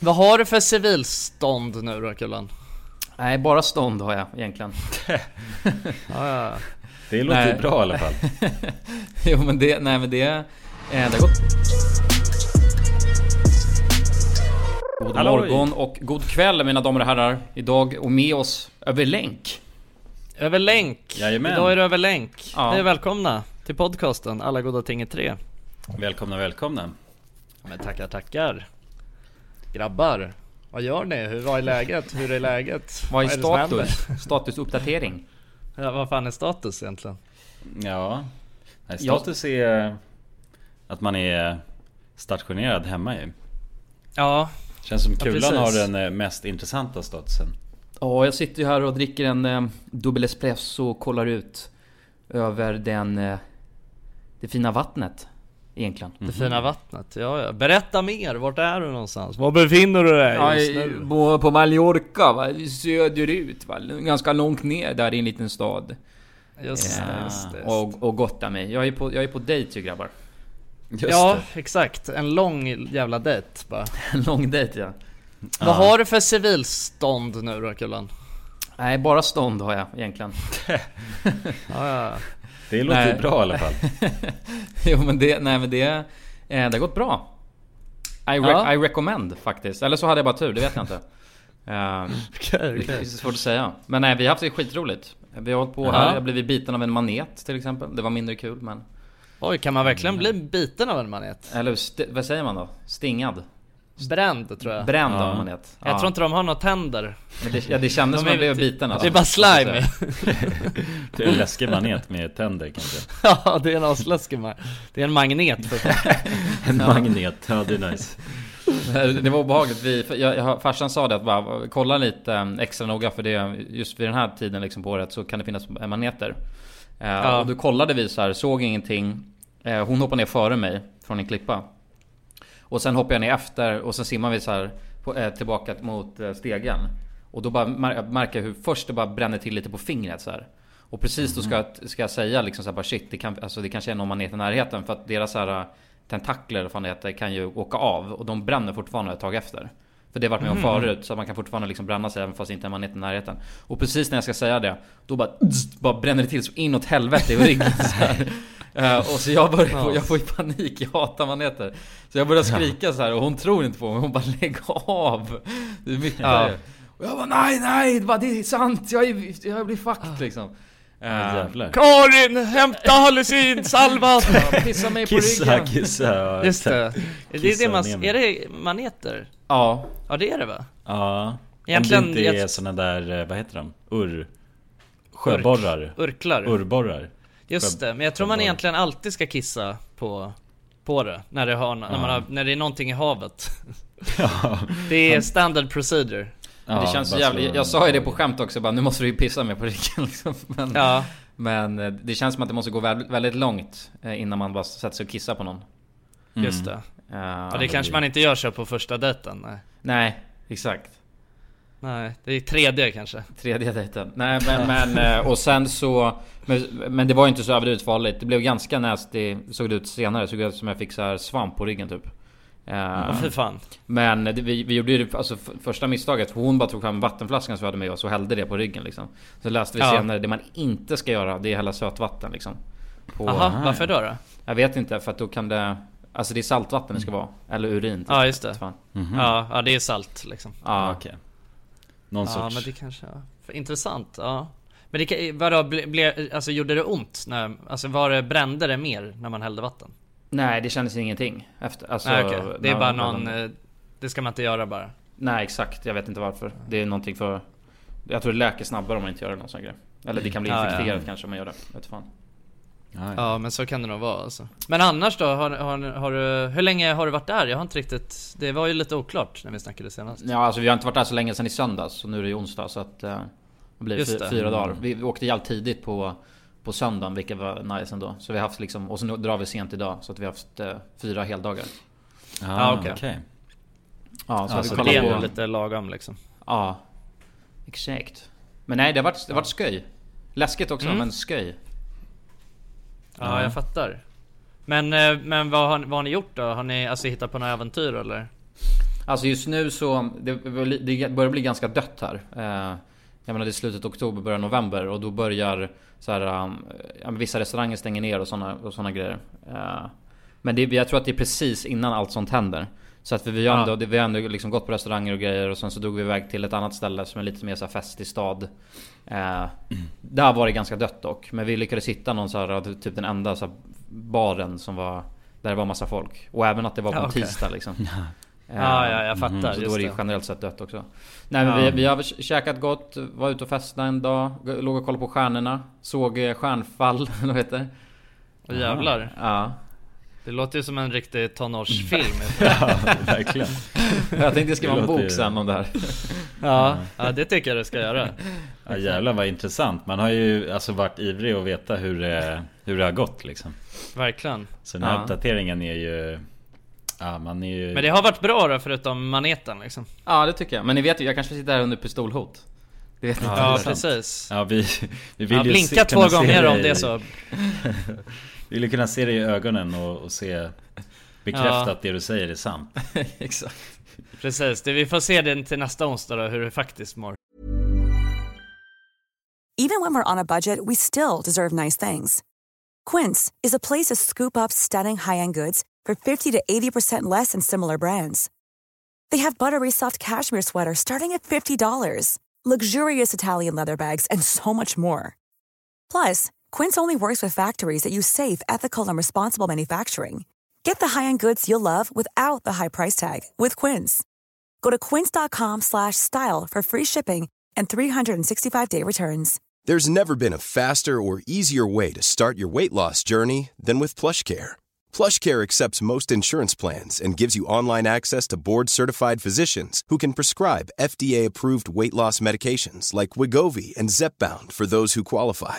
Vad har du för civilstånd nu då Kullan? Nej, bara stånd har jag egentligen. Det låter Nej. ju bra i alla fall. jo men det, nej men det... Eh, det har gått... God Halloj. morgon och god kväll mina damer och herrar. Idag och med oss över länk. Över länk! Jajamän. Idag är det över länk. Ja. Ni är välkomna till podcasten Alla goda ting är tre. Välkomna, välkomna. Men tackar, tackar. Grabbar, vad gör ni? Hur var är läget? Hur är läget? Vad är som händer? status? Statusuppdatering. Ja, vad fan är status egentligen? Ja, Nej, status är att man är stationerad hemma ju. Ja, Känns som Ja, Kulan har precis. den eh, mest intressanta statusen. Ja, jag sitter ju här och dricker en eh, dubbel espresso och kollar ut över den... Eh, det fina vattnet. Egentligen. det fina vattnet. Ja, ja. Berätta mer, vart är du någonstans? Var befinner du dig Ja, just nu? på, på Mallorca va, söderut va, ganska långt ner där i en liten stad. Just Ja, just det. Och, och gottar mig. Jag är på, jag är på dejt ju grabbar. Just ja, det. exakt. En lång jävla dejt bara. En lång dejt ja. Vad har du för civilstånd nu då Kullan? Nej, bara stånd har jag egentligen. Ja, ja. Det låter Nej. bra i alla fall. jo men det, nej men det, eh, det har gått bra. I, re- Ja. I recommend faktiskt. Eller så hade jag bara tur, det vet jag inte. Eh, Okej, det okej. är svårt att säga. Men nej, vi har haft det skitroligt. Vi har hållit på här, jag har blivit biten av en manet till exempel. Det var mindre kul men... Oj, kan man verkligen bli biten av en manet? Eller vad säger man då? Stingad? Bränd tror jag. Bränd Ja. av en manet. Jag Ja. tror inte de har några tänder. Men det, ja, det kändes De som att jag blev biten alltså. Det är bara slime. Det är en läskig manet med tänder kanske. ja, det är en asläskig ma- Det är en magnet för. En magnet, ja det är nice. Det var obehagligt. Vi, för jag, jag, farsan sa det att bara kolla lite eh, extra noga för det just vid den här tiden liksom på året så kan det finnas maneter. Eh, Ja. Och då kollade vi så här, såg ingenting. Eh, hon hoppade ner före mig från en klippa. Och sen hoppade jag ner efter och sen simmar vi så här på, eh, tillbaka mot eh, stegen. Och då bara mär, märker jag hur först det bara bränner till lite på fingret så här. Och precis då ska, jag- ska jag säga liksom så här bara shit, det, kan, alltså det kanske är någon manet i närheten för att deras så här, eh, tentakler vad fan det heter kan ju åka av och de bränner fortfarande ett tag efter. För det har varit med om förut så man kan fortfarande liksom bränna sig även fast inte är manet i närheten. Och precis när jag ska säga det, då bara, bara bränner det till så inåt helvete i ryggen Eh, och så jag börjar få, jag får ju panik, jag hatar maneter. Så jag börjar skrika så här och hon tror inte på mig, hon bara lägg av. Det är mycket Ja. Och jag bara nej nej, bara, det är sant, jag, är, jag blir fucked liksom. Eh, Jävlar. Karin, hämta hallucinsalva! Pissa mig på Kissa, ryggen. kissa. ja, Just det. exakt. Är det, det man, är det maneter? Ja, Ja det är det va? Ja. Egentligen- Om det inte är jag- såna där, eh, vad heter de? Urr... Sjöborrar. Urklar. Urborrar. Just det, men jag tror man egentligen alltid ska kissa på, på det. När det, har, när, man har, när det är någonting i havet. Ja. Det är standard procedure. det känns så jävligt. Jag sa ju det på skämt också bara, nu måste du ju pissa mig på ryggen liksom. Men, Ja, men eh, det känns som att det måste gå väldigt, väldigt långt eh, innan man bara sätter sig och kissar på någon. just det. Eh, Ja, det kanske man inte gör så på första dejten. Nej. Nej, exakt. Nej, det är tredje kanske. Tredje dejten. Nej men, men eh, och sen så men, men det var ju inte så överdrivet farligt. Det blev ganska nasty såg det ut senare. Det såg ut som jag fick så här svamp på ryggen typ. Eh, Åh fy fan. Men det, vi, vi gjorde ju alltså första misstaget. Hon bara tog fram vattenflaskan som vi hade med oss och hällde det på ryggen liksom. Så läste vi Ja. senare, det man inte ska göra det är hälla sötvatten liksom. På, Jaha, varför då då? Jag vet inte för att då kan det Alltså det är saltvatten det ska vara. Eller urin. typ. Ja, just det. Fan. Mhm. Ja, ja det är salt liksom. Ja, Ja, okej. Någon Ja sorts... men det kanske, ja. Intressant, ja. Men det vadå, ble, ble, alltså gjorde det ont? När, alltså var det, brände det mer när man hällde vatten? Nej det kändes ingenting. Efter, alltså, Nej okej, det är bara någon, man- eh, det ska man inte göra bara. Nej exakt, jag vet inte varför. Det är någonting för... Jag tror det läker snabbare om man inte gör det någon sån grej. Eller det kan bli Ja, ja. infekterat kanske om man gör det. Vet fan. Ja, men så kan det nog vara alltså. Men annars då? Har, har, har du, hur länge har du varit där? Jag har inte riktigt, det var ju lite oklart när vi snackade senast. Ja alltså vi har inte varit där så länge sedan i söndags. Så nu är det ju onsdag så att... eh, det blir Just det. fyra dagar. Vi, vi åkte jävligt tidigt på... På söndagen vilket var nice ändå. Så vi har haft liksom... Och så nu drar vi sent idag. Så att vi har haft eh, fyra heldagar. Ja, okej. okej. Ja så Ja, så vi Det är kollat ändå på... lite lagom liksom. Ja. Exakt. Men nej det har varit, det har varit sköj. Läskigt också Mm. men sköj. Ja, Ja. jag fattar. Men, eh, men vad har, vad har ni gjort då? Har ni alltså hittat på några äventyr eller? Alltså just nu så, det, det börjar bli ganska dött här. Eh, jag menar det är slutet av oktober, början november och då börjar så här, um, vissa restauranger stänger ner och sådana och såna grejer. Uh, men det, jag tror att det är precis innan allt sånt händer. Så att vi har ändå, ja. vi har ändå liksom gått på restauranger och grejer och sen så drog vi iväg till ett annat ställe som är lite mer så här festig stad. Mm. Där var det ganska dött dock. Men vi lyckades hitta någon så här, typ den enda så här, baren som var där det var massa folk. Och även att det var på ja, en okay. tisdag liksom. Ja, ja, jag fattar. Mm, så då är det ju generellt sett dött också. Nej men ja. vi, vi har käkat gott, var ute och festade en dag, låg och kollade på stjärnorna. Såg eh, stjärnfall, vad heter det? Jävlar. Ja. Det låter ju som en riktig tonårsfilm. ja, verkligen. Jag tänkte skriva en bok sen om det här. ja, ja, det tycker jag det ska göra. Ja jävlar vad intressant. Man har ju alltså varit ivrig att veta hur det, hur det har gått liksom. Verkligen. Så den här ja. uppdateringen är ju Ja, man är ju... Men det har varit bra då förutom maneten liksom Ja det tycker jag, men ni vet ju, jag kanske sitter här under pistolhot Det vet ja, ja precis Ja vi, vi vill ja, ju Blinka två gånger om det är så vill ju kunna se dig i ögonen och, och se Bekräfta ja. att det du säger är sant Exakt Precis, det, vi får se det till nästa onsdag då, hur du faktiskt mår Even when we're on a budget we still deserve nice things Quince is a place to scoop up stunning high-end goods for 50 to 80% less than similar brands. They have buttery soft cashmere sweaters starting at $50, luxurious Italian leather bags, and so much more. Plus, Quince only works with factories that use safe, ethical, and responsible manufacturing. Get the high-end goods you'll love without the high price tag with Quince. Go to quince.com/style for free shipping and 365-day returns. There's never been a faster or easier way to start your weight loss journey than with PlushCare PlushCare accepts most insurance plans and gives you online access to board-certified physicians who can prescribe FDA-approved weight loss medications like Wigovi and Zepbound for those who qualify.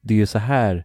det är ju så här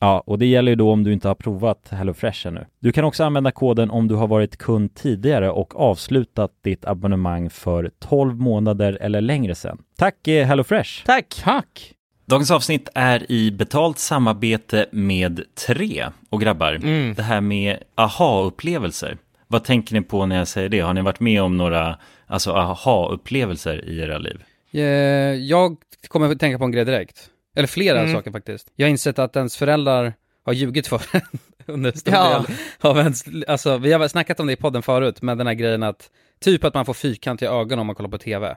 Ja, och det gäller ju då om du inte har provat HelloFresh ännu. Du kan också använda koden om du har varit kund tidigare och avslutat ditt abonnemang för 12 månader eller längre sedan. Tack eh, HelloFresh! Tack! Tack! Dagens avsnitt är i betalt samarbete med Tre. Och grabbar, mm. det här med aha-upplevelser. Vad tänker ni på när jag säger det? Har ni varit med om några alltså, aha-upplevelser i era liv? Eh, jag kommer att tänka på en grej direkt. Eller flera mm. saker faktiskt. Jag har insett att ens föräldrar har ljugit för en under stor ja. del av ens, alltså vi har snackat om det i podden förut, med den här grejen att typ att man får fyrkantiga ögon om man kollar på tv.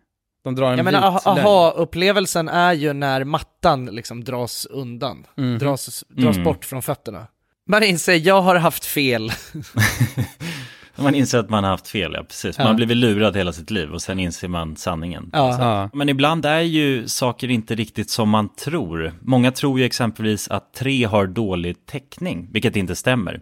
De drar en Jag menar aha-upplevelsen är ju när mattan liksom dras undan, Mhm. dras, dras Mm. bort från fötterna. Man inser, jag har haft fel. Man inser att man har haft fel, ja precis. Man Ja. blivit lurad hela sitt liv och sen inser man sanningen. Ja. Ja. Men ibland är ju saker inte riktigt som man tror. Många tror ju exempelvis att tre har dålig täckning, vilket inte stämmer.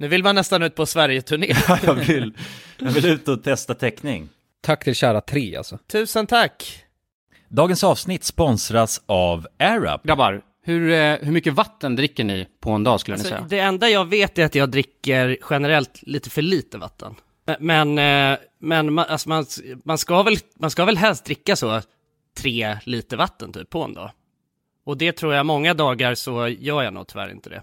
Nu vill man nästan ut på Sverige-turné. jag, vill, jag vill ut och testa täckning. Tack till kära tre alltså. Tusen tack! Dagens avsnitt sponsras av AirUp. Grabbar, hur, eh, hur mycket vatten dricker ni på en dag skulle ni Alltså, säga? det enda jag vet är att jag dricker generellt lite för lite vatten. Men, eh, men man, alltså man, man, ska väl, man ska väl helst dricka så tre liter vatten typ på en dag. Och det tror jag många dagar så gör jag nog tyvärr inte det.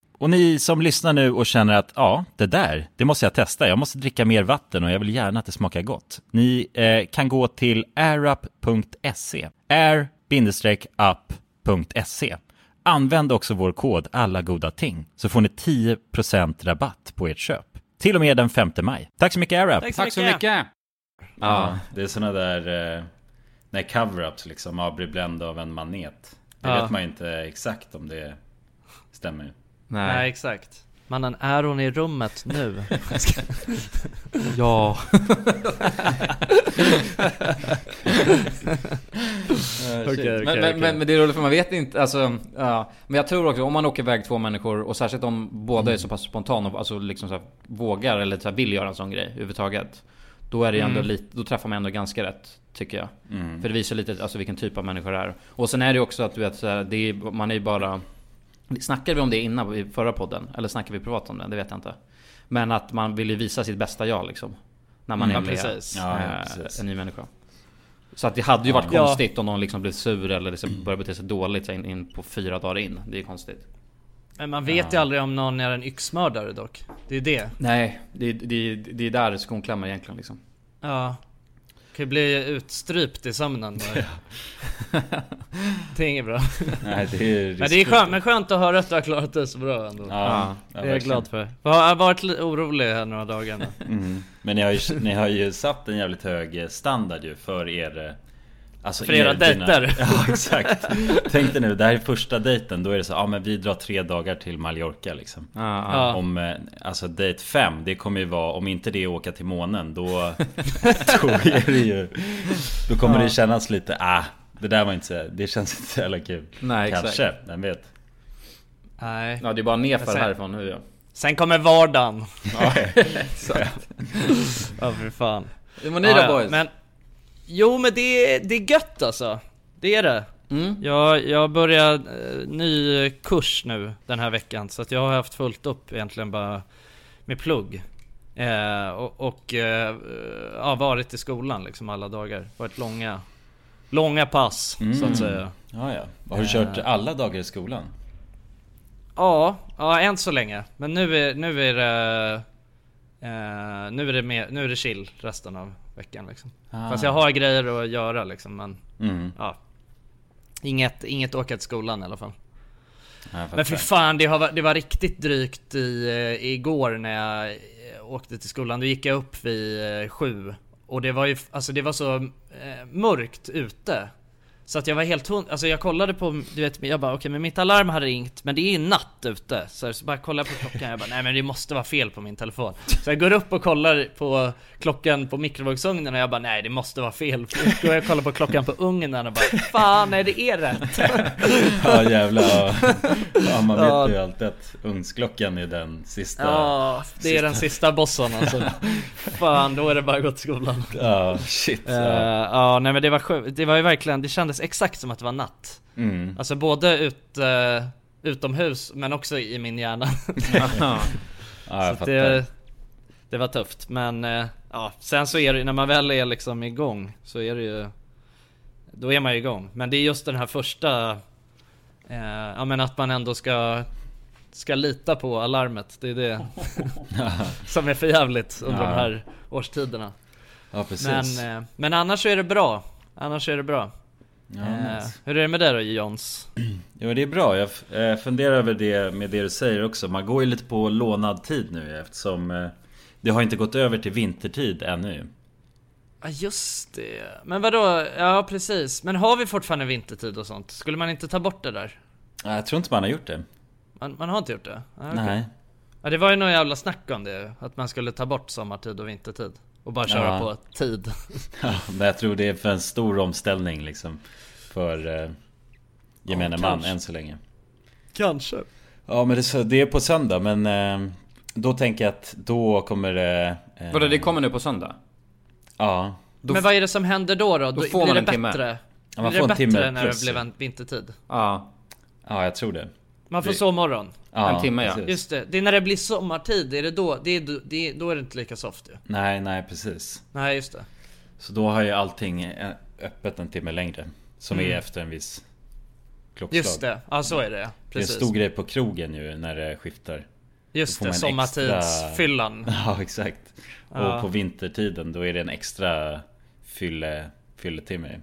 Och ni som lyssnar nu och känner att ja, det där, det måste jag testa. Jag måste dricka mer vatten och jag vill gärna att det smakar gott. Ni eh, kan gå till airup.se. air-up.se. Använd också vår kod alla goda ting så får ni 10% rabatt på ert köp. Till och med den 5 maj. Tack så mycket AirUp! Tack så mycket. Ja, det är sådana där, eh, när cover-ups liksom ja, blir blända av en manet. Det Ja. vet man ju inte exakt om det stämmer. Nej, exakt. Mannen, är hon i rummet nu? Ja. Okej, men, men, men, men det är roligt för man vet inte, alltså, ja. Men jag tror också om man åker iväg två människor och särskilt om båda är så pass spontana och alltså liksom så här, vågar eller så här, vill göra en sån grej överhuvudtaget. Då är det ändå lite, då träffar man ändå ganska rätt, tycker jag. För det visar lite alltså, vilken typ av människor det är. Och sen är det också att du vet, så här, det är, man är ju bara... Snackade vi om det innan i förra podden? Eller snackade vi privat om det? Det vet jag inte. Men att man vill ju visa sitt bästa jag liksom. När man Mm, är med. Ja, ja, en ny människa. Så att det hade ju varit Ja. konstigt om någon liksom blev sur eller liksom började bete sig dåligt in, in på fyra dagar in. Det är ju konstigt. Men man vet ju aldrig om någon är en yxmördare dock. Det är det. Nej, det, det, det är där skon klämmer egentligen liksom. Ja. Kan ju bli utstrypt i sömnen. Det är inget bra. Nej, det är Men det är skönt, men skönt att höra att du har klarat det så bra ändå. Ja, ja, det är jag verkligen. glad för. Jag har varit orolig här några dagar nu. Mm. Men ni har, ju, ni har ju satt en jävligt hög standard ju för er eh, Alltså För era er- dejter. Ja exakt Tänk dig nu, det här är första dejten, då är det så ja men vi drar tre dagar till Mallorca liksom Ja, Ja. Om, eh, alltså dejt fem, det kommer ju vara, om inte det är åka till månen då Då är det ju Då kommer det kännas lite, ah Det där var inte så, det känns inte så jävla kul Nej, exakt. Kanske, vem vet Nej. Ja, det är bara nerför härifrån nu ja. Sen kommer vardagen. ja, Ja för fan. Hur mår ni då boys? Men, jo men det, det är gött alltså. Det är det. Mm. Jag, jag börjar eh, ny kurs nu den här veckan så att jag har haft fullt upp egentligen bara med plugg. Eh, och och eh, ja, varit i skolan liksom alla dagar. Varit långa, långa pass så Mm. att säga. ja, ja. Har du kört alla dagar i skolan? Ja, ja än så länge. Men nu är, nu är det Eh, nu, är det mer, nu är det chill resten av veckan liksom. Ah. Fast jag har grejer att göra liksom men Mm. ja. Inget, inget åka till skolan i alla fall. Men fattar. fan, det, har, det var riktigt drygt i, eh, igår när jag eh, åkte till skolan. Då gick jag upp vid eh, sju. Och det var ju, alltså det var så mörkt ute. Så att jag var helt hund, alltså jag kollade på, du vet, jag bara okej men mitt alarm har ringt men det är natt ute. Så, så bara kollade jag på klockan jag bara nej men det måste vara fel på min telefon. Så jag går upp och kollar på klockan på mikrovågsugnen och jag bara nej det måste vara fel. Så går jag och kollar på klockan på ugnen och bara fan nej det är rätt. Ja jävlar. Ja, ja man vet Ja. ju alltid att ugnsklockan är den sista. Ja, det är den sista bossen alltså. Fan, då är det bara att gå till skolan. Ja, shit. Ja. ja, nej men det var sjukt. Det var ju verkligen, det kändes exakt som att det var natt. Mm. Alltså både ut, eh, utomhus, men också i min hjärna. Ja, jag Så fattar. det, det var tufft, men eh, ja, sen så är det när man väl är liksom igång så är det ju Då är man ju igång, men det är just den här första eh, Ja men att man ändå ska Ska lita på alarmet, det är det Som är för jävligt under Ja. de här årstiderna Ja precis. Men, men annars så är det bra Annars är det bra ja, eh. Hur är det med det då Jons? Jo det är bra, jag eh, funderar över det med det du säger också Man går ju lite på lånad tid nu eftersom eh, Det har inte gått över till vintertid ännu Ja just det, men vadå? Ja precis, men har vi fortfarande vintertid och sånt? Skulle man inte ta bort det där? Ja, Jag tror inte man har gjort det Man, man har inte gjort det? Ah, okej. Nej Ja det var ju någon jävla snack om det, att man skulle ta bort sommartid och vintertid Och bara köra Ja. på tid ja, Men jag tror det är för en stor omställning liksom För eh, gemene Ja, man kanske. än så länge Kanske Ja men det, det är på söndag men eh, Då tänker jag att då kommer det eh, Vadå, det kommer nu på söndag? Ja Då Men vad är det som händer då då? då Då får blir man det en timme. bättre? Ja, man blir får det en timme bättre när plus, det blev vintertid? Ja, Ja jag tror det Man får Det- sovmorgon? ja, En timme, ja. precis. Just det, det är när det blir sommartid, är det då? Det är, då- det är, då är det inte lika soft ju Nej nej precis Nej just det Så då har ju allting eh, öppet en timme längre Som Mm. är efter en viss klockslag Just det, ja så är det Det är en Precis stor grej på krogen ju när det skiftar Just det, sommartidsfyllan Ja exakt Ja. Och på vintertiden då är det en extra fylle, fylletimme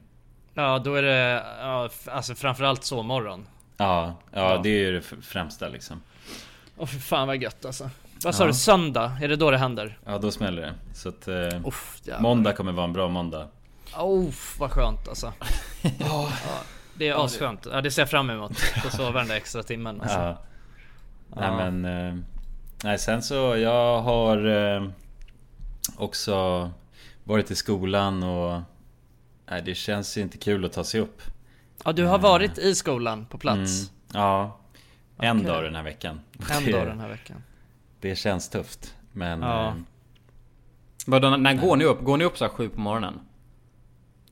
Ja då är det, ja, alltså framförallt sovmorgon Ja, ja, Ja. det är ju det främsta liksom Åh för fan vad gött alltså Vad sa Ja. du, söndag? Är det då det händer? Ja då smäller det Så att eh, Uff. Måndag kommer vara en bra måndag Oh, vad skönt alltså. ja, det är asskönt. Ja, det ser jag fram emot. Att sova den där extra timmen alltså. Ja. Nej Ja. men eh, Nej sen så jag har eh, Också Varit i skolan och Nej det känns ju inte kul att ta sig upp Ja, du har varit i skolan på plats. Mm, Ja En Okej. dag den här veckan En det, dag den här veckan. Det känns tufft Men Ja. eh, Vadå, när går ni upp? Går ni upp så här sju på morgonen?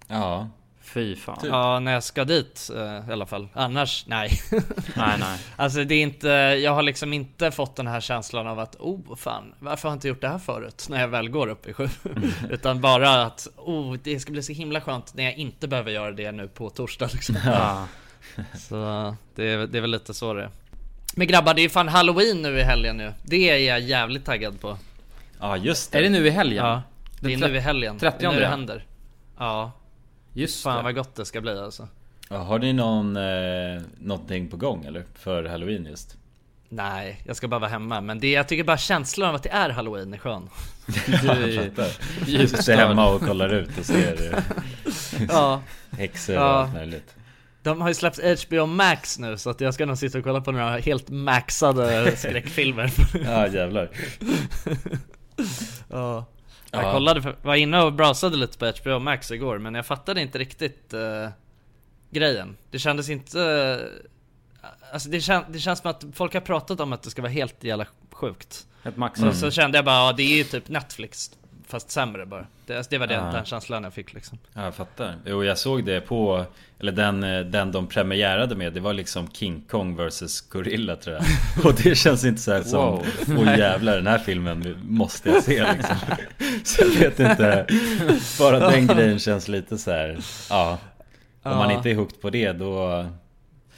Ja Fy fan. Typ. Ja, när jag ska dit eh, i alla fall. Annars, nej. Nej, nej. Alltså det är inte, jag har liksom inte fått den här känslan av att oh fan, varför har jag inte gjort det här förut? När jag väl går upp i sju. Utan bara att oh, det ska bli så himla skönt när jag inte behöver göra det nu på torsdag liksom. Ja. Så det är, det är väl lite så det är. Men grabbar, det är ju fan halloween nu i helgen nu. Det är jag jävligt taggad på. Ja just det Är det nu i helgen? Ja, det är nu i helgen. 30 Det är nu det händer. Ja, Just fan det. vad gott det ska bli alltså. ja, Har ni någon eh, Någonting på gång eller? För halloween just? Nej, jag ska bara vara hemma. Men det, jag tycker bara känslan av att det är halloween är skön. Du är sitter hemma och kollar ut och ser Ja, häxor och Ja. allt möjligt de har ju släppt HBO Max nu så att jag ska nog sitta och kolla på några helt maxade skräckfilmer. Ja jävlar ja. Ja. Jag kollade, för, var inne och browsade lite på HBO Max igår men jag fattade inte riktigt eh, grejen. Det kändes inte... eh, alltså det, kän, det känns som att folk har pratat om att det ska vara helt jävla sjukt. ett max. Så, så kände jag bara, ja, det är ju typ Netflix fast sämre bara. Det, det var den, Ja. den känslan jag fick liksom. Ja, jag fattar. Jo, jag såg det på... Eller den, eh, den de premiärade med, det var liksom King Kong vs Gorilla tror jag. Och det känns inte så här som... Wow. Åh jävlar, den här filmen måste jag se liksom. Så jag vet inte. Bara den grejen känns lite så här. Ja. Om man inte är hooked på det då...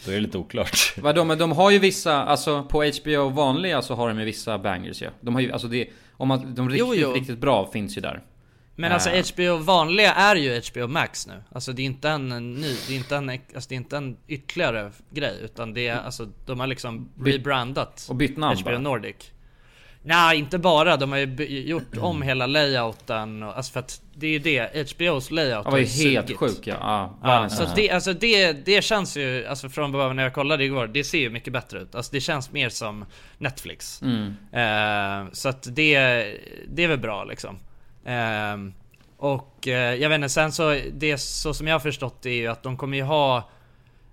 Då är det lite oklart. Vadå, men de har ju vissa, alltså på HBO vanliga så har de ju vissa bangers ju. De har ju, alltså det, om man, de riktigt, Jo, jo. riktigt bra finns ju där. Men alltså Eh. HBO vanliga är ju HBO Max nu. Alltså det är inte en ny, det är inte en, alltså det är inte en ytterligare grej. Utan det är alltså, de har liksom rebrandat Och bytt namn HBO bara. Nordic. Nej, inte bara. De har ju gjort om hela layouten. Och, alltså för att det är ju det, HBOs layout Det var ju helt sjuk ja. ja, Ja, så det, alltså det, det känns ju, alltså från början när jag kollade igår, det ser ju mycket bättre ut. Alltså det känns mer som Netflix. Mm. Eh, så att det, det är väl bra liksom. Eh, och eh, jag vet inte, sen så, det så som jag har förstått det är ju att de kommer ju ha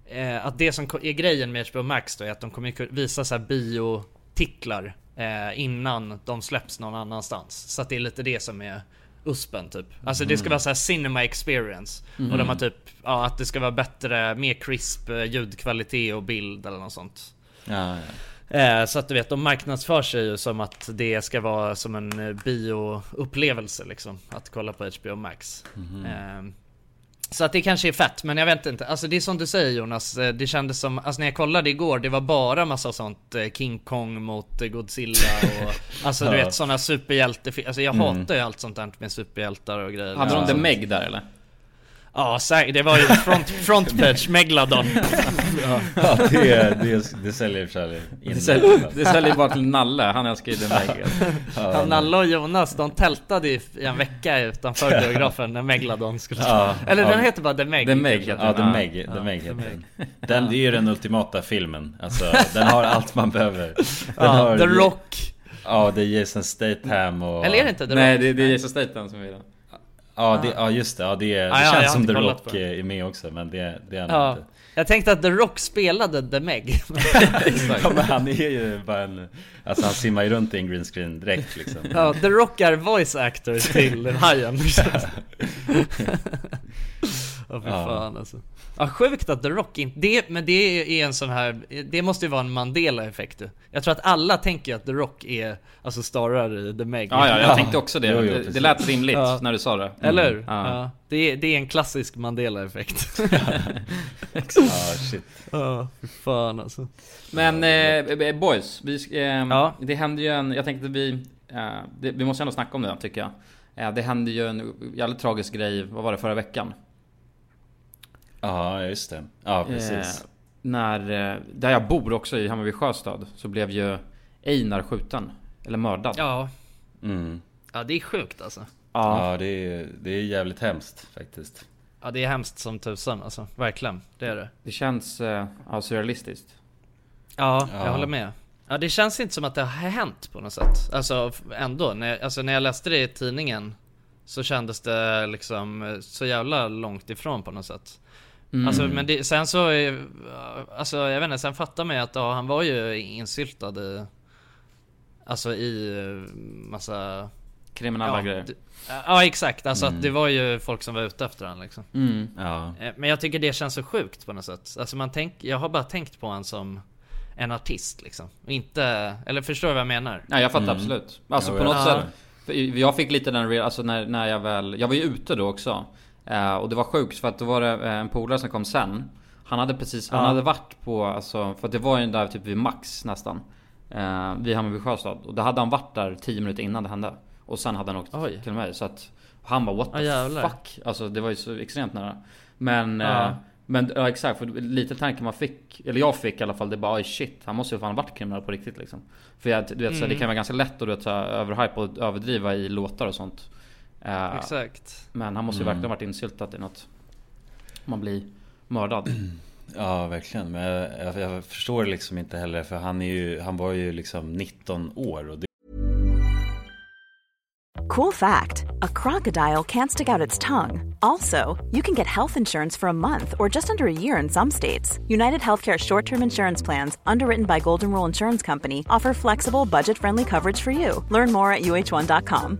eh, Att det som är grejen med HBO Max då är att de kommer ju visa så här biotitlar eh, Innan de släpps någon annanstans. Så att det är lite det som är USPen typ. Alltså det ska vara så här cinema experience. Och de har typ, ja att det ska vara bättre, mer crisp eh, ljudkvalitet och bild eller något sånt. Ja, ja. Eh, så att du vet, de marknadsför sig ju som att det ska vara som en eh, bioupplevelse liksom. Att kolla på HBO Max. Eh, så att det kanske är fett, men jag vet inte. Alltså det är som du säger Jonas, eh, det kändes som, alltså när jag kollade igår, det var bara massa sånt eh, King Kong mot eh, Godzilla och Alltså du Ja. vet sådana superhjälte, alltså jag Mm. hatar ju allt sånt där med superhjältar och grejer. Hade de. The Meg där eller? Ja, säkert. Det var ju front, front page, Megalodon. ja det, det, det säljer i och för sig in. Det säljer, det säljer bara till Nalle, han älskar ju The Meg. Ja, Nalle och Jonas, de tältade i en vecka utanför biografen när Megalodon skulle Ja, Eller ja. den heter bara The Meg. The Meg Ja, den. The. Meg, Ja, The Meg heter den. Den, det är ju den ultimata filmen. Alltså, den har allt man behöver. Den Ja, har, The Rock. Ja, det är Jason Statham och... Eller är det inte The Nej, Rock? det, det är Jason Statham som är den. Ja, det, ja just det. Ja, det, är, det Ah, ja, känns som inte The Rock är med också, men det, det är han Ja. inte. Jag tänkte att The Rock spelade The Meg. Ja, men han är ju bara en... Alltså han simmar ju runt i en green screen direkt liksom. Ja, The Rock är voice actor till Hajen. Ja, fy Ja. fan alltså. Ja, sjukt att The Rock inte... Det, men det är en sån här... Det måste ju vara en Mandela-effekt du. Jag tror att alla tänker att The Rock är... Alltså starar The Meg. Ja, ja, jag tänkte också det. Jo, jo, det, det lät rimligt Ja. när du sa det. Eller hur? Ja. Ja. Det, är, det är en klassisk Mandela-effekt. Ja, shit. Ja, fan alltså. Men eh, boys, vi, sk- eh, Ja. det hände ju en, jag tänkte vi, eh, det, vi måste ändå snacka om det tycker jag. Eh, det hände ju en jävligt tragisk grej, vad var det, förra veckan? Ja, just det. Ja, precis. Eh, när, eh, där jag bor också i Hammarby Sjöstad, så blev ju Einar skjuten. Eller mördad. Ja. Mm. Ja, det är sjukt alltså. Ja. Ja, det är, det är jävligt hemskt faktiskt. Ja, det är hemskt som tusan alltså. Verkligen. Det är det. Det känns eh, ja, surrealistiskt. Ja, jag Ja. håller med. Ja, det känns inte som att det har hänt på något sätt. Alltså ändå. När jag, alltså, när jag läste det i tidningen så kändes det liksom eh, så jävla långt ifrån på något sätt. Mm. Alltså men det, sen så, är- alltså jag vet inte, sen fattar man ju att ja, han var ju insyltad i Alltså i eh, massa Kriminella ja, grejer. d- Ja exakt, alltså Mm. att det var ju folk som var ute efter honom liksom Mm. Ja. Eh, Men jag tycker det känns så sjukt på något sätt. Alltså man tänk, jag har bara tänkt på honom som en artist liksom. Och inte, eller förstår du vad jag menar? Nej jag fattar Mm. absolut. Alltså Ja, på något Ja. sätt. Jag fick lite den, re- alltså när, när jag väl, jag var ju ute då också. Eh, och det var sjukt för att då var det eh, en polare som kom sen. Han hade precis, han Ja. hade varit på, alltså, för att det var ju där typ vid Max nästan. Eh, vid Hammarby Sjöstad. Och då hade han varit där 10 minuter innan det hände. Och sen hade han åkt Oj. till mig. Så att han bara what the jävlar. fuck. Alltså det var ju så extremt nära. Men, Ja. eh, men ja, exakt, för lite tanke man fick, eller jag fick i alla fall, det bara shit, han måste ju fan varit kriminell på riktigt liksom. För jag, du vet, så här, det Mm. kan vara ganska lätt att du vet, så här, överhypa och överdriva i låtar och sånt. Eh, Exakt. Men han måste ju Mm. verkligen varit insyltad i något. Man blir mördad. Ja, verkligen. Men jag, jag, jag förstår liksom inte heller, för han, är ju, han var ju liksom 19 år och det Cool fact a crocodile can't stick out its tongue. Also, you can get health insurance for a month or just under a year in some states. United Healthcare short term insurance plans, underwritten by Golden Rule Insurance Company, offer flexible, budget friendly coverage for you. Learn more at uh1.com.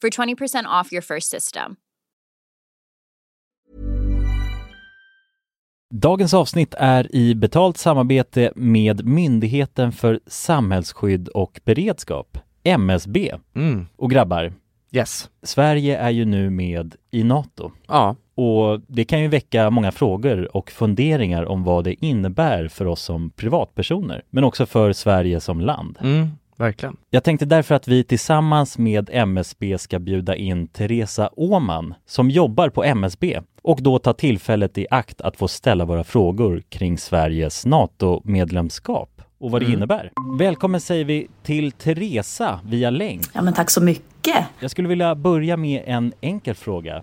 for 20% off your first system. Dagens avsnitt är i betalt samarbete med Myndigheten för samhällsskydd och beredskap, MSB. Mm. Och grabbar, Yes. Sverige är ju nu med i NATO. Ja. Och det kan ju väcka många frågor och funderingar om vad det innebär för oss som privatpersoner, men också för Sverige som land. Mm. Verkligen. Jag tänkte därför att vi tillsammans med MSB ska bjuda in Teresa Åman som jobbar på MSB och då ta tillfället i akt att få ställa våra frågor kring Sveriges NATO-medlemskap och vad det Mm. innebär. Välkommen säger vi till Teresa via länk. Ja, men tack så mycket. Jag skulle vilja börja med en enkel fråga.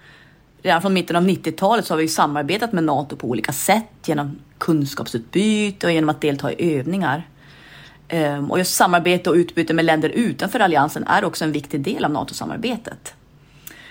Redan från mitten av 90-talet så har vi samarbetat med NATO på olika sätt genom kunskapsutbyte och genom att delta i övningar. Ehm, och just samarbete och utbyte med länder utanför alliansen är också en viktig del av NATO-samarbetet.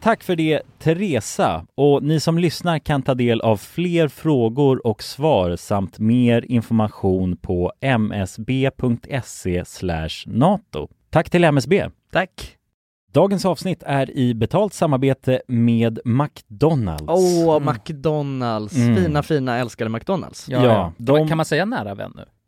Tack för det Teresa och ni som lyssnar kan ta del av fler frågor och svar samt mer information på msb.se nato. Tack till MSB! Tack! Dagens avsnitt är i betalt samarbete med McDonalds. Åh, McDonalds! Mm. Fina, fina, älskade McDonalds. Ja, Ja, de- Kan man säga nära vän nu?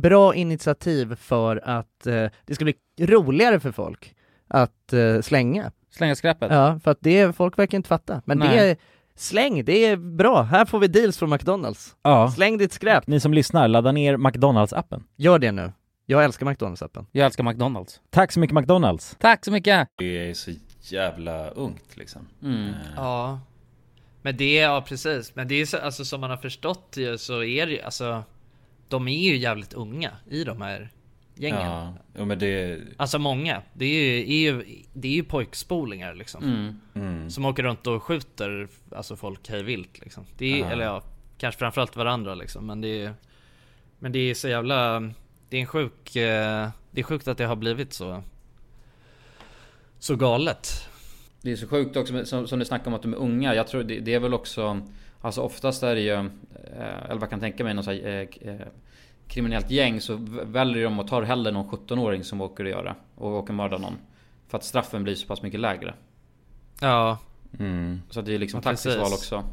bra initiativ för att eh, det ska bli roligare för folk att eh, slänga. Slänga skräpet? Ja, för att det, folk verkar inte fatta. Men Nej. det är, släng, det är bra. Här får vi deals från McDonalds. Ja, Släng ditt skräp. ni som lyssnar, ladda ner McDonalds-appen. Gör det nu. Jag älskar McDonalds-appen. Jag älskar McDonalds. Tack så mycket McDonalds! Tack så mycket! Det är så jävla ungt liksom. Mm. Eh, Ja. Men det, ja precis. Men det är så, alltså som man har förstått ju så är det ju, alltså de är ju jävligt unga i de här gängen. Ja, ja men det... Alltså många. Det är ju, är ju, det är ju pojkspolingar liksom. Mm. Mm. Som åker runt och skjuter alltså folk hej vilt liksom. Det är, Ja. eller ja, kanske framförallt varandra liksom. Men det är Men det är så jävla Det är en sjuk eh, Det är sjukt att det har blivit så Så galet. Det är så sjukt också som, som du snackar om att de är unga. Jag tror det, det är väl också Alltså oftast är det ju eh, Eller vad jag kan tänka mig någon så här, eh, eh, Kriminellt gäng så väljer de att ta hellre någon 17-åring som åker och göra Och åker och mörda någon För att straffen blir så pass mycket lägre Ja. Mm. Så det är liksom Ja, taktiskt val också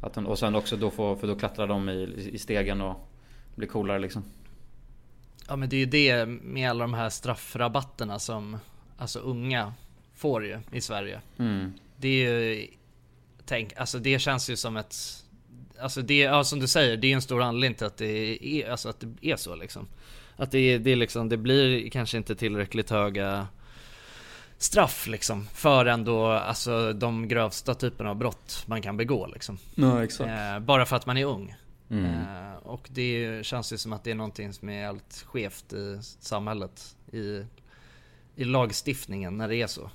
att de, Och sen också då få, för då klättrar de i, i stegen och blir coolare liksom Ja men det är ju det med alla de här straffrabatterna som Alltså unga får ju i Sverige. mm. Det är ju Tänk, alltså det känns ju som ett Alltså det, ja som du säger, det är en stor anledning till att det är, alltså att det är så liksom. Att det, är- det är liksom, det blir kanske inte tillräckligt höga Straff liksom för ändå, alltså de grövsta typerna av brott man kan begå liksom. Ja exakt. Eh, Bara för att man är ung. Mm. eh, Och det känns ju som att det är någonting som är helt skevt i samhället I, i lagstiftningen när det är så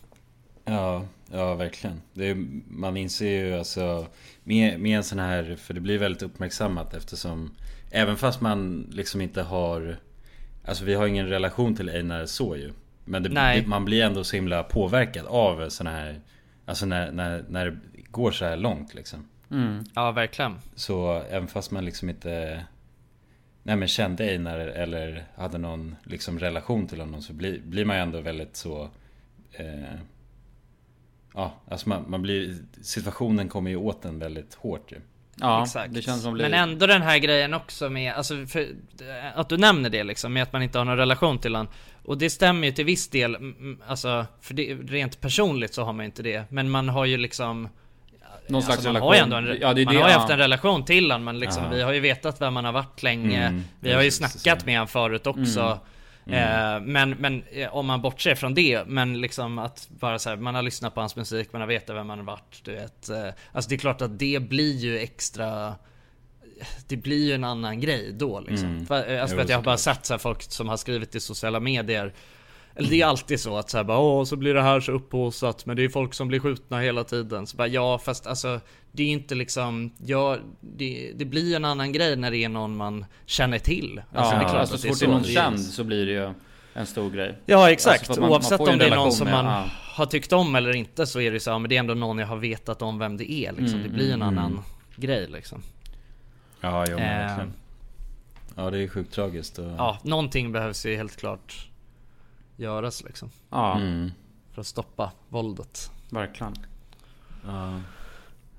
Ja, ja verkligen. Det är, man inser ju alltså med, med en sån här, för det blir väldigt uppmärksammat eftersom Även fast man liksom inte har Alltså vi har ingen relation till Einar så ju Men det, det, man blir ändå så himla påverkad av såna här Alltså när, när, när det går så här långt liksom mm. Ja verkligen Så även fast man liksom inte Nej men kände Einar eller hade någon liksom relation till honom så blir, blir man ju ändå väldigt så eh, Ja, alltså man, man blir Situationen kommer ju åt en väldigt hårt ju Ja, Exakt. det känns som det Men ändå den här grejen också med, alltså för, att du nämner det liksom, med att man inte har någon relation till han. Och det stämmer ju till viss del, mm, mm, alltså, för det, rent personligt så har man ju inte det. Men man har ju liksom Någon slags man relation har ju ändå en, Ja, det man det, har ju ja. haft en relation till han, men liksom, vi har ju vetat vem man har varit länge. Mm, vi har ju snackat med han förut också. Eh, men, men eh, om man bortser från det, men liksom att bara så här, man har lyssnat på hans musik, man har vetat vem man har varit, du vet. Eh, alltså det är klart att det blir ju extra det blir ju en annan grej då liksom. Mm. För, alltså för Jo, att jag har bara sett så här folk som har skrivit i sociala medier Eller det är alltid så att så här bara, åh så blir det här så upphaussat men det är folk som blir skjutna hela tiden. Så bara, ja fast alltså det är inte liksom, ja det, det blir en annan grej när det är någon man känner till. Alltså, Ja, det är klart alltså att så fort det är någon känd så blir det ju en stor grej Ja exakt, Alltså, man- man oavsett ju om det är någon som med- man ja. har tyckt om eller inte så är det så, ja, men det är ändå någon jag har vetat om vem det är liksom. Mm, Det blir en mm, annan grej liksom. Ja, jo, men Eh. verkligen Ja det är sjukt tragiskt och... Ja, någonting behövs ju helt klart göras liksom. Ja, mm. För att stoppa våldet. verkligen ja.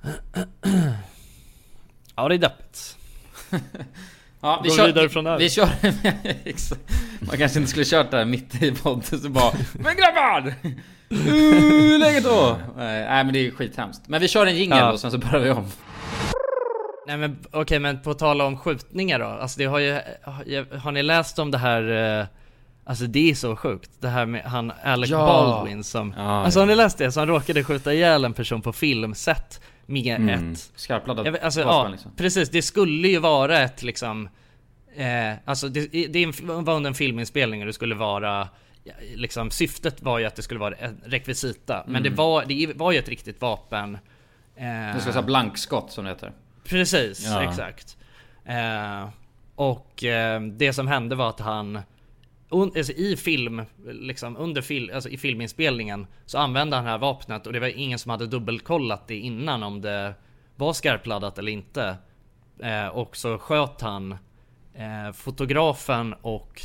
Ja det är deppigt. Ja, Går vidare från där. Vi kör. Man kanske inte skulle kört det här mitt i podden så bara Men grabbar! Hur är läget då? Nej men det är skithemskt Men vi kör en jingel Ja. och sen så börjar vi om Nej men okej men på tala om skjutningar då. Alltså det har ju, har, har ni läst om det här eh, Alltså det är så sjukt. Det här med han Alec Ja. Baldwin som Ja, Alltså ja. har ni läst det? Så han råkade skjuta ihjäl en person på filmset Med Mm. ett Skarpladdad alltså, vapen, ja, liksom. precis. Det skulle ju vara ett liksom eh, Alltså det, det var under en filminspelning och det skulle vara Liksom syftet var ju att det skulle vara en rekvisita Men det var, det var ju ett riktigt vapen eh, Det ska säga blankskott som det heter Precis, Ja. exakt eh, Och eh, det som hände var att han un, alltså I film, liksom under fil, alltså i filminspelningen Så använde han det här vapnet och det var ingen som hade dubbelkollat det innan om det var skarpladdat eller inte eh, Och så sköt han eh, fotografen och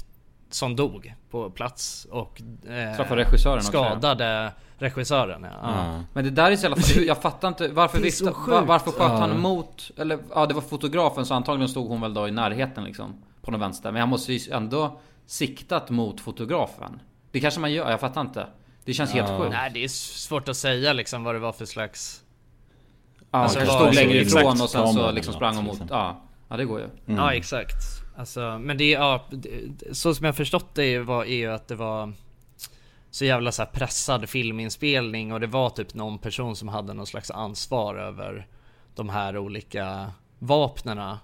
som dog på plats och eh, Träffade regissören också, skadade regissören ja. Ja. Men det där är så jävla Jag fattar inte Varför visste var, Varför sköt Ja. han mot Eller ja det var fotografen så antagligen stod hon väl då i närheten liksom På den vänster Men han måste ju ändå Siktat mot fotografen Det kanske man gör, jag fattar inte Det känns helt Ja. sjukt. Nej det är svårt att säga liksom vad det var för slags Ja, Alltså, kanske stod längre ifrån och sen så liksom sprang hon mot... Ja, ja det går ju. Ja exakt Alltså men det är ja, Så som jag har förstått det var, är ju att det var Så jävla så här pressad filminspelning och det var typ någon person som hade någon slags ansvar över De här olika vapnena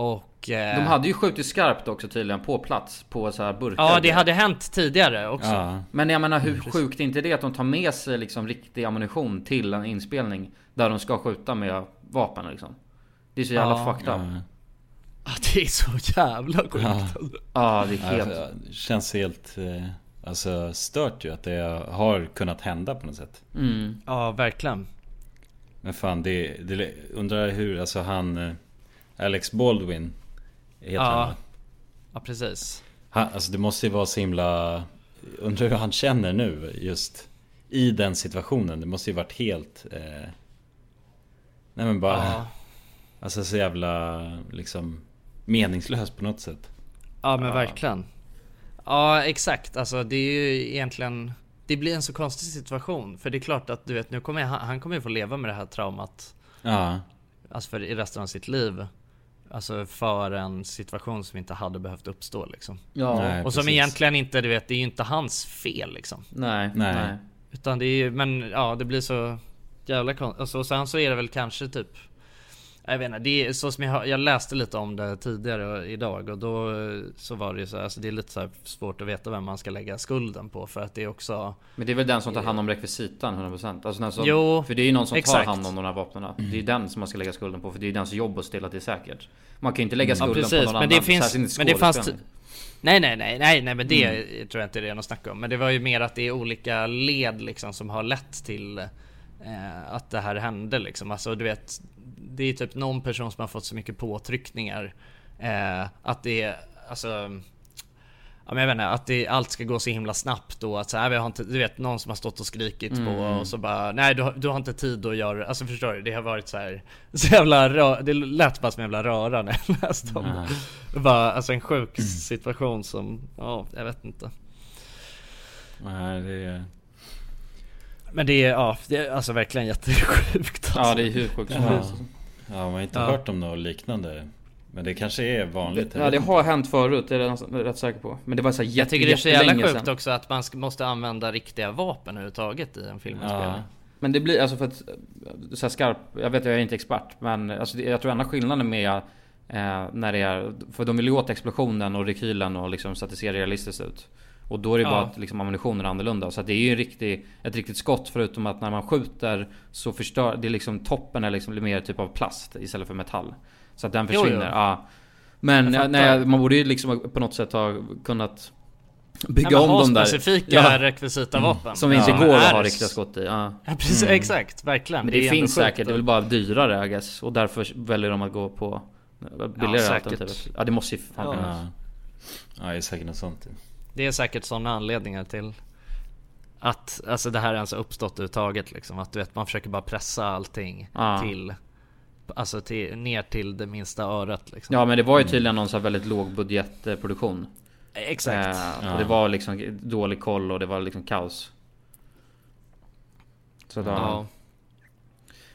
Och eh, De hade ju skjutit skarpt också tydligen på plats på så här burkar. Ja det hade hänt tidigare också Ja, Men jag menar hur sjukt är inte det att de tar med sig liksom riktig ammunition till en inspelning där de ska skjuta med vapen liksom? Det är så jävla Ja. fucked up. ja. Ja, Det är så jävla sjukt Ja. Ja, det är helt... det känns helt eh, alltså, stört ju att det har kunnat hända på något sätt. Mm. Ja verkligen Men fan, det, det undrar hur, alltså han eh, Alex Baldwin heter Ja. han? Ja precis. Han, Alltså det måste ju vara så himla Undrar hur han känner nu just I den situationen, det måste ju varit helt eh, Nej men bara Ja. Alltså så jävla liksom Meningslöst på något sätt. Ja men verkligen. Ja exakt, alltså det är ju egentligen Det blir en så konstig situation. För det är klart att du vet nu kommer han, han kommer ju få leva med det här traumat. Ja, Alltså för i resten av sitt liv Alltså för en situation som inte hade behövt uppstå liksom Ja. Nej. Och som precis. egentligen inte, du vet, det är ju inte hans fel liksom Nej, nej. Nej. Utan det är ju, men ja det blir så jävla konstigt. Alltså, och sen så är det väl kanske typ jag vet inte, det är så som jag, jag läste lite om det tidigare idag och då eh, så var det ju så alltså det är lite så svårt att veta vem man ska lägga skulden på för att det är också Men det är väl den som tar hand om rekvisitan 100% alltså den som, Jo, För det är ju någon som exakt. tar hand om de här vapnen Det är den som man ska lägga skulden på för det är ju dens jobb att se till att det är säkert. Man kan ju inte lägga Ja skulden på precis, någon men annan det finns, inte men det fanns skådespelare. Nej nej nej nej nej men det Mm. tror jag inte det är något snack om. Men det var ju mer att det är olika led liksom som har lett till eh, Att det här hände liksom. Alltså du vet Det är typ någon person som har fått så mycket påtryckningar eh, Att det är Alltså Ja, men jag vet inte, att det, allt ska gå så himla snabbt och att så här, vi har inte, du vet någon som har stått och skrikit på Mm. och så bara Nej du, har- du har inte tid att göra Alltså förstår du? Det har varit så här Så jävla rö, Det lät bara som en jävla röra när jag läste om det Det var alltså en sjuk situation som, ja jag vet inte nej det är Men det är, ja det är alltså verkligen jättesjukt alltså. Ja det är hur sjukt som helst Ja, man har inte Ja. hört om något liknande Men det kanske är vanligt Ja det har hänt förut, det är jag rätt säker på Men det var så här Jag jätte, tycker det är så jävla sjukt sedan. också att man måste använda riktiga vapen överhuvudtaget i en filminspelning Ja. Men det blir alltså för att så här skarp, jag vet jag är inte expert men alltså jag tror enda skillnaden med eh, när det är, för de vill ju åt explosionen och rekylen och liksom så att det ser realistiskt ut. Och då är det Ja. bara att liksom ammunitionen är annorlunda. Så att det är ju en riktig, ett riktigt skott förutom att när man skjuter så förstör, det är liksom toppen är liksom mer typ av plast istället för metall. Så att den Jo, jo. försvinner. Ja. Men ja, fattar. nej, man borde ju liksom på något sätt ha kunnat bygga Ja, men om de där. specifika Ja. rekvisita vapen Som inte Ja. går att ha riktiga skott i. Ja. Ja precis, exakt, verkligen Men det, ändå finns säkert, det är väl bara dyrare I guess. Och därför väljer de att gå på billigare Ja, alternativet. Ja det måste ju fan Ja. finnas. Ja, det är säkert något sånt Det är säkert sådana anledningar till att alltså det här ens har uppstått överhuvudtaget liksom. Att du vet man försöker bara pressa allting Ja. till Alltså till, ner till det minsta örat liksom. Ja men det var ju tydligen någon så här väldigt låg budgetproduktion. Exakt. Eh, Ja. och det var liksom dålig koll och det var liksom kaos. Så då, Ja.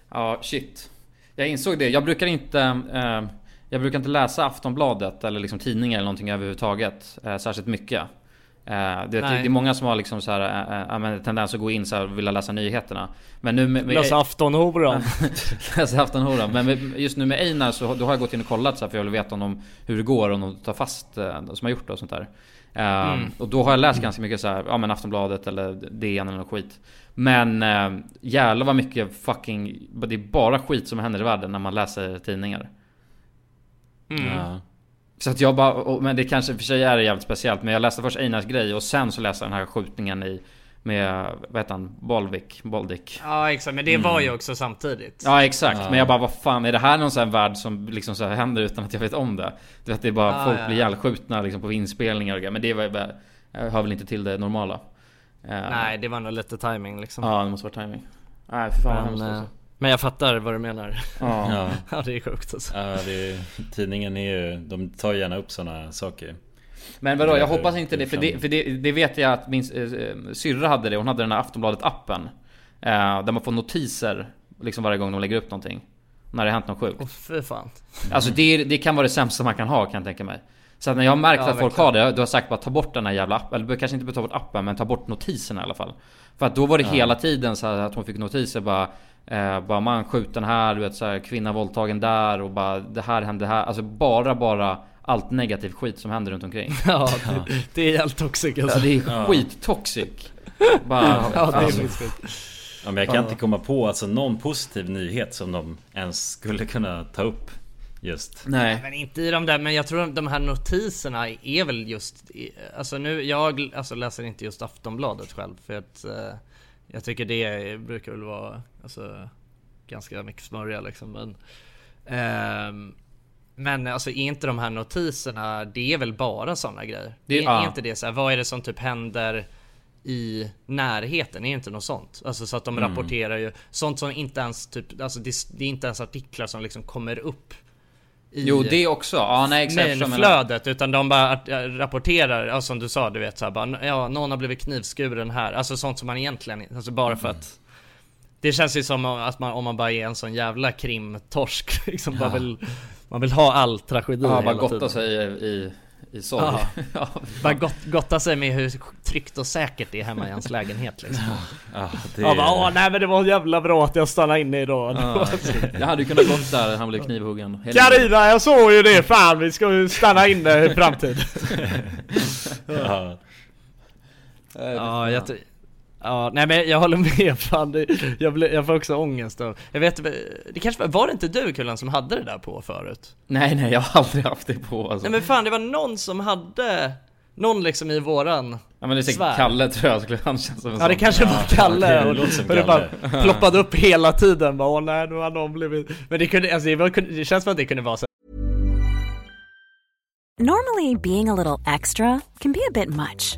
ja. shit. Jag insåg det. Jag brukar inte eh, Jag brukar inte läsa Aftonbladet eller liksom tidningar eller någonting överhuvudtaget. Eh, särskilt mycket. Eh, det, det, är många som har liksom så här, eh, men tendens att gå in så här och vilja läsa nyheterna. Men nu med, med Läsa aftonhoran. läsa Aftonhoran. Men med, just nu med Einar så då har jag gått in och kollat så här, för jag vill veta om de, hur det går om de tar fast de som har gjort det och sånt där. Eh, Mm. Och då har jag läst ganska mycket så här, ja men Aftonbladet eller DN eller något skit. Men eh, jävlar vad mycket fucking, det är bara skit som händer i världen när man läser tidningar. Mm. Så att jag bara, och, men det kanske för sig är jävligt speciellt Men jag läste först Einars grej och sen så läste jag den här skjutningen i Med, vad heter han? Bolvik? Boldik? Ja exakt, men det var ju också samtidigt. Ja exakt, Ja. men jag bara vad fan är det här någon sån här värld som liksom så här händer utan att jag vet om det? Du vet det är bara Ja, folk ja, blir ihjälskjutna liksom på inspelningar och grejer Men det var ju bara, jag hör väl inte till det normala Eh, Nej det var nog lite timing liksom. Ja det måste vara timing Nej för fan vad men, hemskt eh, alltså. Men jag fattar vad du menar. ja. ja. ja det är sjukt alltså. ja det är, tidningen är ju, de tar gärna upp sådana saker Men vadå, jag hoppas inte det, för, det, för det, det vet jag att min äh, syrra hade det. Hon hade den här Aftonbladet-appen. Eh, där man får notiser liksom varje gång de lägger upp någonting. När det har hänt något sjukt. Åh fy fan. Alltså det, det kan vara det sämsta man kan ha kan jag tänka mig. Så att när jag har märkt Ja, att folk verkligen. har det, då har jag sagt bara ta bort den här jävla appen. Eller kanske inte ta bort appen, men ta bort notiserna i alla fall. För att då var det hela tiden så här att hon fick notiser bara eh, bara man skjuten här, du vet så här, kvinna våldtagen där och bara det här hände här. Alltså bara bara allt negativt skit som händer runt omkring. Ja, det, det är helt toxic Ja, alltså. det är skittoxic. Bara, Ja, det är alltså. Ja, men jag kan inte komma på alltså någon positiv nyhet som de ens skulle kunna ta upp just. Nej. Men inte i de där, men jag tror att de här notiserna är väl just, alltså nu, jag alltså läser inte just Aftonbladet själv för att eh, jag tycker det brukar väl vara, alltså ganska mycket smörja liksom men ehm, men alltså är inte de här notiserna, det är väl bara sådana grejer? Det- är, ja. är inte det så här, vad är det som typ händer i närheten? Är inte något sånt? Alltså så att de rapporterar ju sånt som inte ens typ, alltså det, det är inte ens artiklar som liksom kommer upp i Jo det också, ja nej exakt. Flödet utan de bara äh, rapporterar, ja, som du sa du vet så här, bara, ja någon har blivit knivskuren här, alltså sånt som man egentligen, alltså bara för att Det känns ju som att man, om man bara är en sån jävla krimtorsk liksom, bara vill, man vill ha all tragedi Ja, bara hela gotta tiden. sig i, i, i sorg. Ja. Ja. Bara gott, gotta sig med hur tryggt och säkert det är hemma i hans lägenhet liksom. Ja, det Ja, bara, Åh, nej men det var jävla bra att jag stannade inne idag. Ja, jag hade ju kunnat gått där han blev knivhuggen. Carina, jag såg ju det, fan vi ska ju stanna inne i framtiden. ja. Ja, jag, ja, nej men jag håller med fan, det, jag, blir, jag får också ångest av, jag vet, det kanske var, var det inte du Kulan som hade det där på förut? Nej nej jag har aldrig haft det på alltså. Nej men fan det var någon som hade, någon liksom i våran Ja men det är säkert Svär. Kalle tror jag skulle han känns som en Ja det sån. kanske var Kalle det och, och det bara ploppade upp hela tiden bara åh nej nu har någon blivit Men det kunde, alltså det, var, det känns som att det kunde vara så Normally, being a little extra can be a bit much,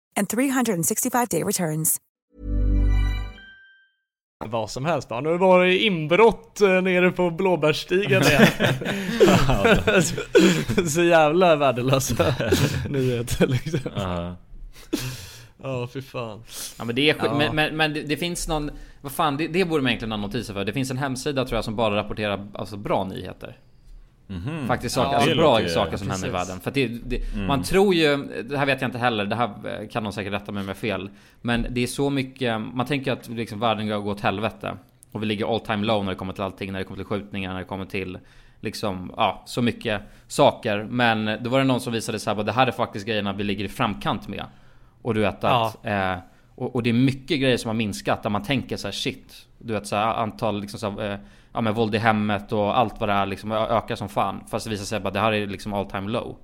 and 365-day returns. vad som helst bara, nu var det inbrott eh, nere på Blåbärsstigen igen. så, så jävla värdelösa nyheter liksom. Ja. Ja, fy fan. Ja men det är Ja. men, men, men det, det finns någon Vad fan det, det borde man egentligen ha notiser för Det finns en hemsida tror jag som bara rapporterar alltså, bra nyheter Faktiskt saker, Ja, alltså bra låter saker som händer i precis. världen. För att det, det, man tror ju Det här vet jag inte heller Det här eh, kan de säkert rätta mig om jag fel. Men det är så mycket Man tänker att liksom världen går åt helvete. Och vi ligger all time low när det kommer till allting När det kommer till skjutningar, när det kommer till Liksom, ja, så mycket saker. Men då var det någon som visade så här, Det här är faktiskt grejerna vi ligger i framkant med. Och du vet att eh, och, och det är mycket grejer som har minskat där man tänker så här shit Du vet så här, antal liksom så här, eh, Ja men våld i hemmet och allt vad det är liksom ökar som fan Fast det visar sig bara det här är liksom all time low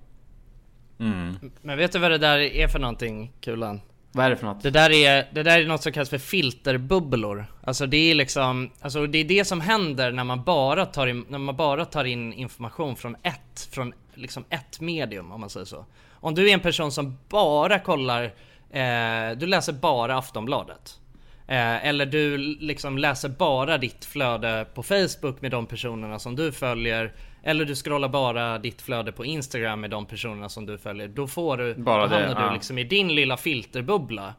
Men vet du vad det där är för någonting, Kulan? Vad är det för något? Det där är, det där är något som kallas för filterbubblor. Alltså det är liksom, alltså det är det som händer när man bara tar in, när man bara tar in information från ett, från liksom ett medium om man säger så. Om du är en person som bara kollar, eh, du läser bara Aftonbladet. Eh, eller du liksom läser bara ditt flöde på Facebook med de personerna som du följer. Eller du scrollar bara ditt flöde på Instagram med de personerna som du följer. Då får du, Bara det, hamnar ja. du liksom i din lilla filterbubbla.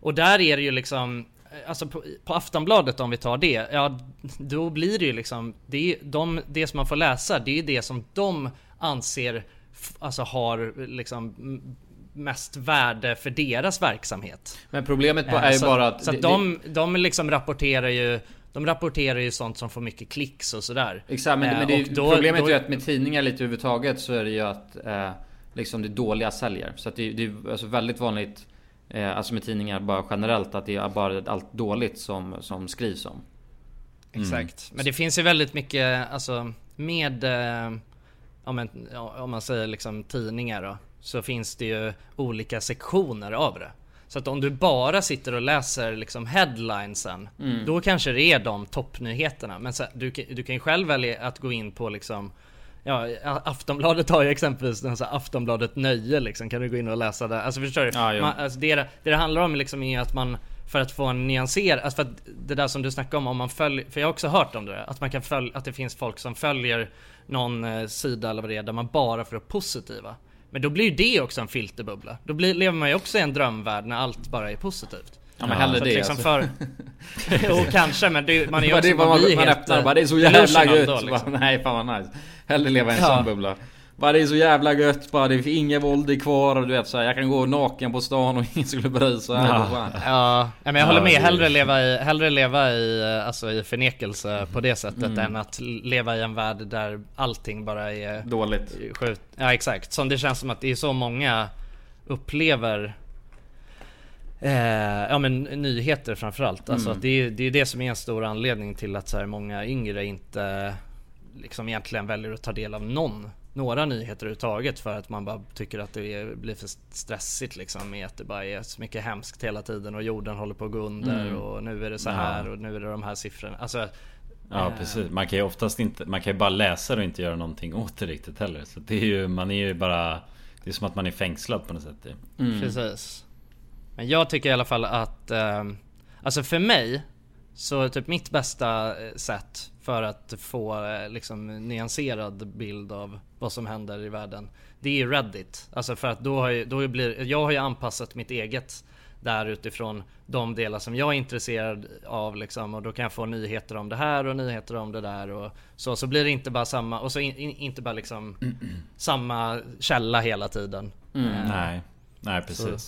Och där är det ju liksom Alltså på, på Aftonbladet om vi tar det, ja då blir det ju liksom det, de, det som man får läsa, det är ju det som de anser Alltså har liksom mest värde för deras verksamhet. Men problemet Eh, är ju så, bara att... Så att de, de liksom rapporterar ju De rapporterar ju sånt som får mycket klicks och sådär. Exakt, men, Eh, men det, och då- problemet då- är ju att med tidningar lite överhuvudtaget så är det ju att eh, liksom det dåliga säljer. Så att det, det är alltså väldigt vanligt, eh, alltså med tidningar bara generellt, att det är bara allt dåligt som, som skrivs om. Exakt. Men det finns ju väldigt mycket, alltså med, eh, men, ja, om man säger liksom tidningar då, så finns det ju olika sektioner av det. Så att om du bara sitter och läser liksom headlinesen, Mm. då kanske det är de toppnyheterna. Men så, du, kan- du kan ju själv välja att gå in på liksom Ja, Aftonbladet har ju exempelvis den så här Aftonbladet Nöje liksom, kan du gå in och läsa det? Alltså förstår du? Jo. man, alltså det, det det handlar om liksom är att man för att få en nyanserad, alltså för att det där som du snackade om, om man följer, för jag har också hört om det där, att man kan följa, att det finns folk som följer någon eh, sida eller vad det är, där man bara får upp positiva. Men då blir ju det också en filterbubbla. Då blir, lever man ju också i en drömvärld när allt bara är positivt. Ja, men hellre det, liksom alltså. för... jo kanske men det, man är ju också, det man, man helt, öppnar eh, bara det är så jävla gött. liksom. nej fan vad nice. Hellre leva i en Ja. sån bubbla. Bara det är så jävla gött bara, det är inget våld är kvar och du vet så här, jag kan gå naken på stan och ingen skulle bry sig. Ja, ja men jag håller med. Hellre leva i, hellre leva i, eh, alltså i förnekelse på det sättet Mm. än att leva i en värld där allting bara är Dåligt. Skjut. Ja exakt. Som det känns som att det är så många upplever Eh, ja men nyheter framförallt. Alltså Mm. att det är det är det som är en stor anledning till att så här många yngre inte liksom egentligen väljer att ta del av någon några nyheter överhuvudtaget för att man bara tycker att det är, blir för stressigt liksom med att det bara är så mycket hemskt hela tiden och jorden håller på att gå under Mm. och nu är det så Ja. här och nu är det de här siffrorna. Alltså, Ja eh, precis, man kan ju oftast inte, man kan ju bara läsa och inte göra någonting åt det riktigt heller. Så det är ju, man är ju bara Det är som att man är fängslad på något sätt Mm. Precis. Men jag tycker i alla fall att, eh, alltså för mig, så typ mitt bästa eh, sätt för att få eh, liksom nyanserad bild av vad som händer i världen, det är ju Reddit. Alltså för att då har ju, då blir, jag har ju anpassat mitt eget där utifrån de delar som jag är intresserad av liksom och då kan jag få nyheter om det här och nyheter om det där och så, så blir det inte bara samma och så in, in, inte bara liksom samma källa hela tiden. Mm. Eh, Nej, nej precis.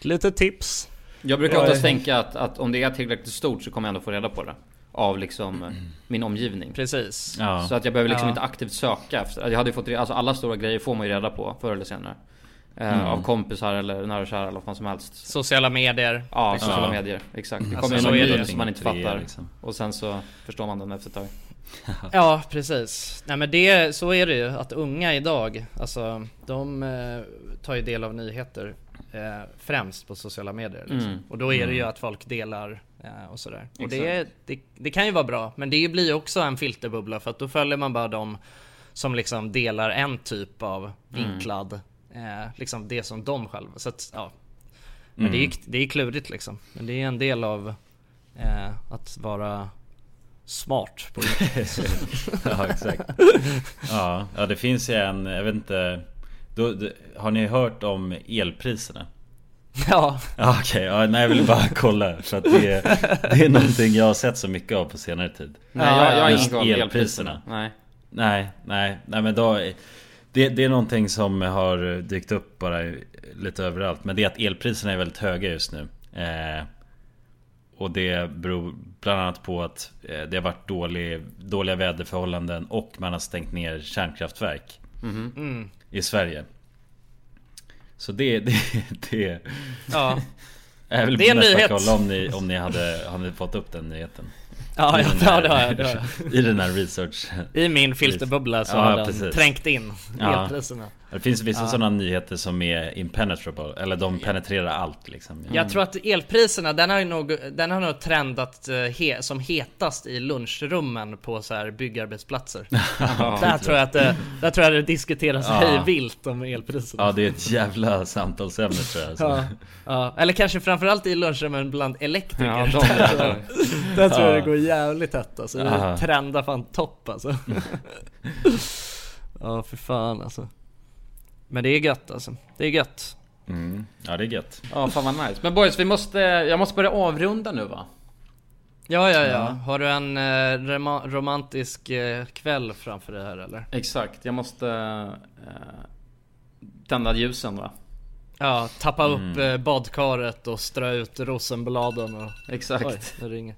så- Lite tips. Jag brukar oftast tänka att, att om det är tillräckligt stort så kommer jag ändå få reda på det. Av liksom eh, min omgivning. Precis. Ja. Så att jag behöver liksom Ja. inte aktivt söka efter. Jag hade fått alltså alla stora grejer får man ju reda på förr eller senare. Eh, Mm. Av kompisar eller nära och kära eller vad fan som helst. Sociala medier. Ja, liksom. sociala medier. Exakt. Det Alltså, kommer så ju är någon nyhet som man inte fattar. liksom. Och sen så förstår man den efter ett tag. Ja precis. Nej men det, så är det ju att unga idag, alltså de eh, tar ju del av nyheter eh, främst på sociala medier. Liksom. Mm. Och då är det ju Mm. att folk delar och sådär. Och det, det, det kan ju vara bra, men det blir ju också en filterbubbla för att då följer man bara de som liksom delar en typ av vinklad, eh, liksom det som de själva. Så att, ja. Men det är Mm. det är klurigt liksom. Men det är en del av eh, att vara smart på ja exakt. Ja, ja det finns ju en, jag vet inte. Då, har ni hört om elpriserna? Ja. Okej, ja, nej jag ville bara kolla. För att det, är- det är någonting jag har sett så mycket av på senare tid. Nej, jag, jag har ingen koll på elpriserna. elpriserna. Nej. Nej, nej, nej men då det, det är någonting som har dykt upp bara lite överallt Men det är att elpriserna är väldigt höga just nu eh, Och det beror bland annat på att eh, det har varit dålig, dåliga väderförhållanden och man har stängt ner kärnkraftverk Mhm. Mm. I Sverige Så det, det, det Ja. Jag vill Det är en nyhet. kolla om ni, om ni hade, hade fått upp den nyheten Ja, I ja, den ja, här- det har jag, det har jag. I den här research I min filterbubbla så Ja, har den precis. trängt in Ja. elpriserna. Det finns vissa Ja. sådana nyheter som är impenetrable, eller de penetrerar allt liksom Jag tror att elpriserna, den har ju nog, den har nog trendat eh, he, som hetast i lunchrummen på så här byggarbetsplatser. där, tror jag att det, där tror jag det diskuteras Ja. hej vilt om elpriserna. Ja det är ett jävla samtalsämne tror jag alltså. Ja, ja, eller kanske framförallt i lunchrummen bland elektriker. Ja, de där, tror jag- där tror jag det Ja. Går jävligt hett alltså. Det Ja. trendar fan topp alltså. ja för fan alltså. Men det är gött alltså. Det är gött. Mm. Ja det är gött. Ja, fan vad nice. Men boys, vi måste, jag måste börja avrunda nu va? Ja, ja, ja. Har du en eh, romantisk eh, kväll framför dig här eller? Exakt, jag måste eh, tända ljusen va? Ja, tappa upp Mm. eh, badkaret och strö ut rosenbladen och... Exakt. Oj, det ringer.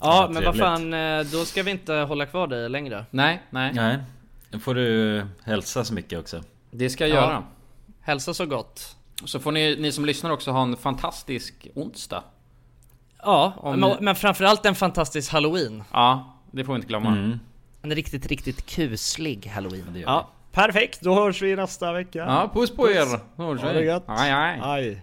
Ja, Ja, men vad fan, eh, då ska vi inte hålla kvar dig längre. Nej, nej. Nej. Nu får du hälsa så mycket också. Det ska jag Ja. göra. Hälsa så gott. Så får ni, ni som lyssnar också ha en fantastisk onsdag. Ja, Om men, ni- men framförallt en fantastisk halloween. Ja, det får vi inte glömma. Mm. En riktigt, riktigt kuslig halloween. Det gör Ja, perfekt. Då hörs vi nästa vecka. Ja, puss på er! Hörs Ha vi. det gött. Aj, aj. Aj.